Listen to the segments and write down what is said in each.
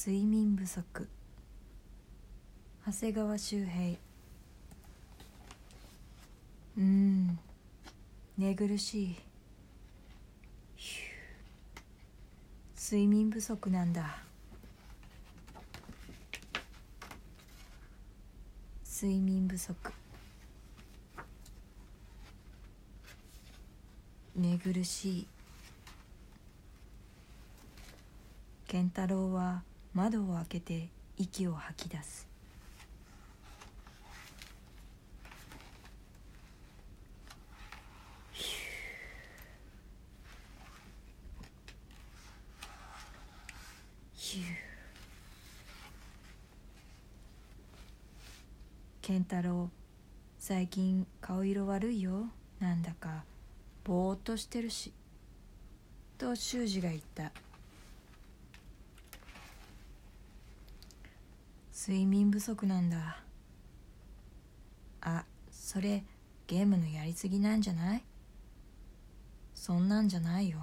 睡眠不足。長谷川周平。うん。寝苦しい。睡眠不足なんだ。睡眠不足。寝苦しい。健太郎は窓を開けて息を吐き出す。健太郎最近顔色悪いよ。なんだかぼーっとしてるし。と修二が言った。睡眠不足なんだ。あそれゲームのやりすぎなんじゃない？そんなんじゃないよ。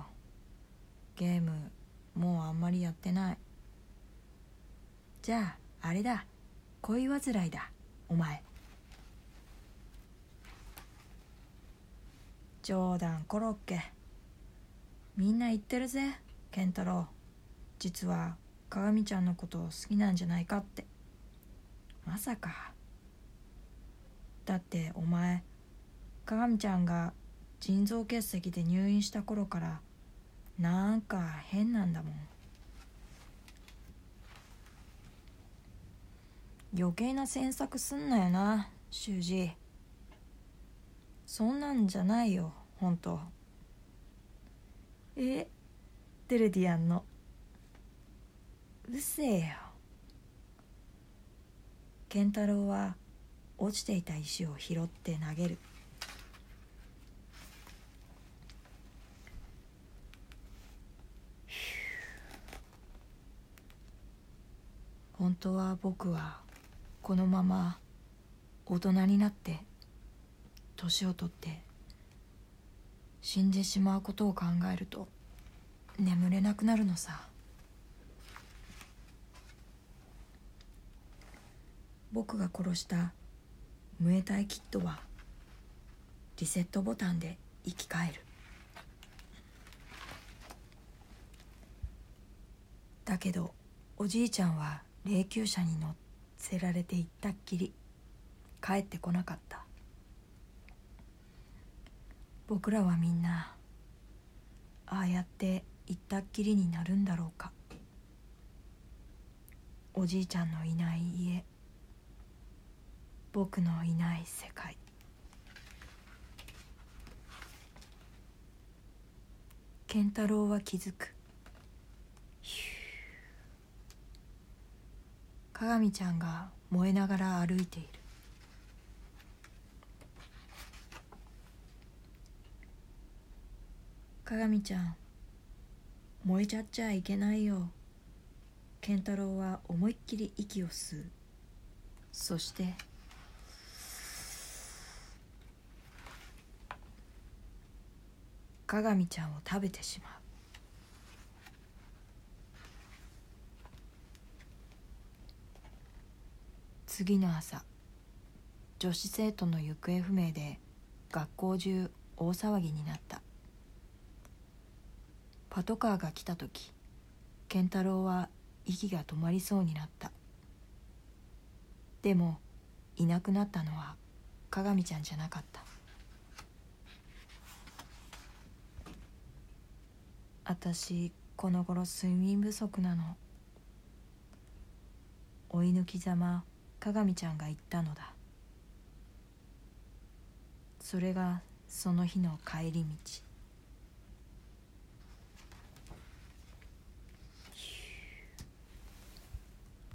ゲームもうあんまりやってない。じゃああれだ。恋煩いだ。お前。冗談コロッケみんな言ってるぜ健太郎。実は鏡ちゃんのこと好きなんじゃないかって。まさか。だってお前鏡ちゃんが腎臓結石で入院した頃からなんか変なんだもん。余計な詮索すんなよな修二そんなんじゃないよほんとえテレディアンの。うっせえよ。健太郎は落ちていた石を拾って投げる。本当は僕はこのまま大人になって年を取って死んでしまうことを考えると眠れなくなるのさ。僕が殺したムエタイキッドはリセットボタンで生き返る。だけどおじいちゃんは霊柩車に乗せられて行ったっきり帰ってこなかった。僕らはみんなああやって行ったっきりになるんだろうか。おじいちゃんのいない家僕のいない世界。健太郎は気づく。鏡ちゃんが燃えながら歩いている。鏡ちゃん燃えちゃっちゃいけないよ。健太郎は思いっきり息を吸う。そして鏡ちゃんを食べてしまう。次の朝女子生徒の行方不明で学校中大騒ぎになった。パトカーが来た時健太郎は息が止まりそうになった。でもいなくなったのは鏡ちゃんじゃなかった。私この頃睡眠不足なの。追い抜きざま鏡ちゃんが言ったのだ。それがその日の帰り道。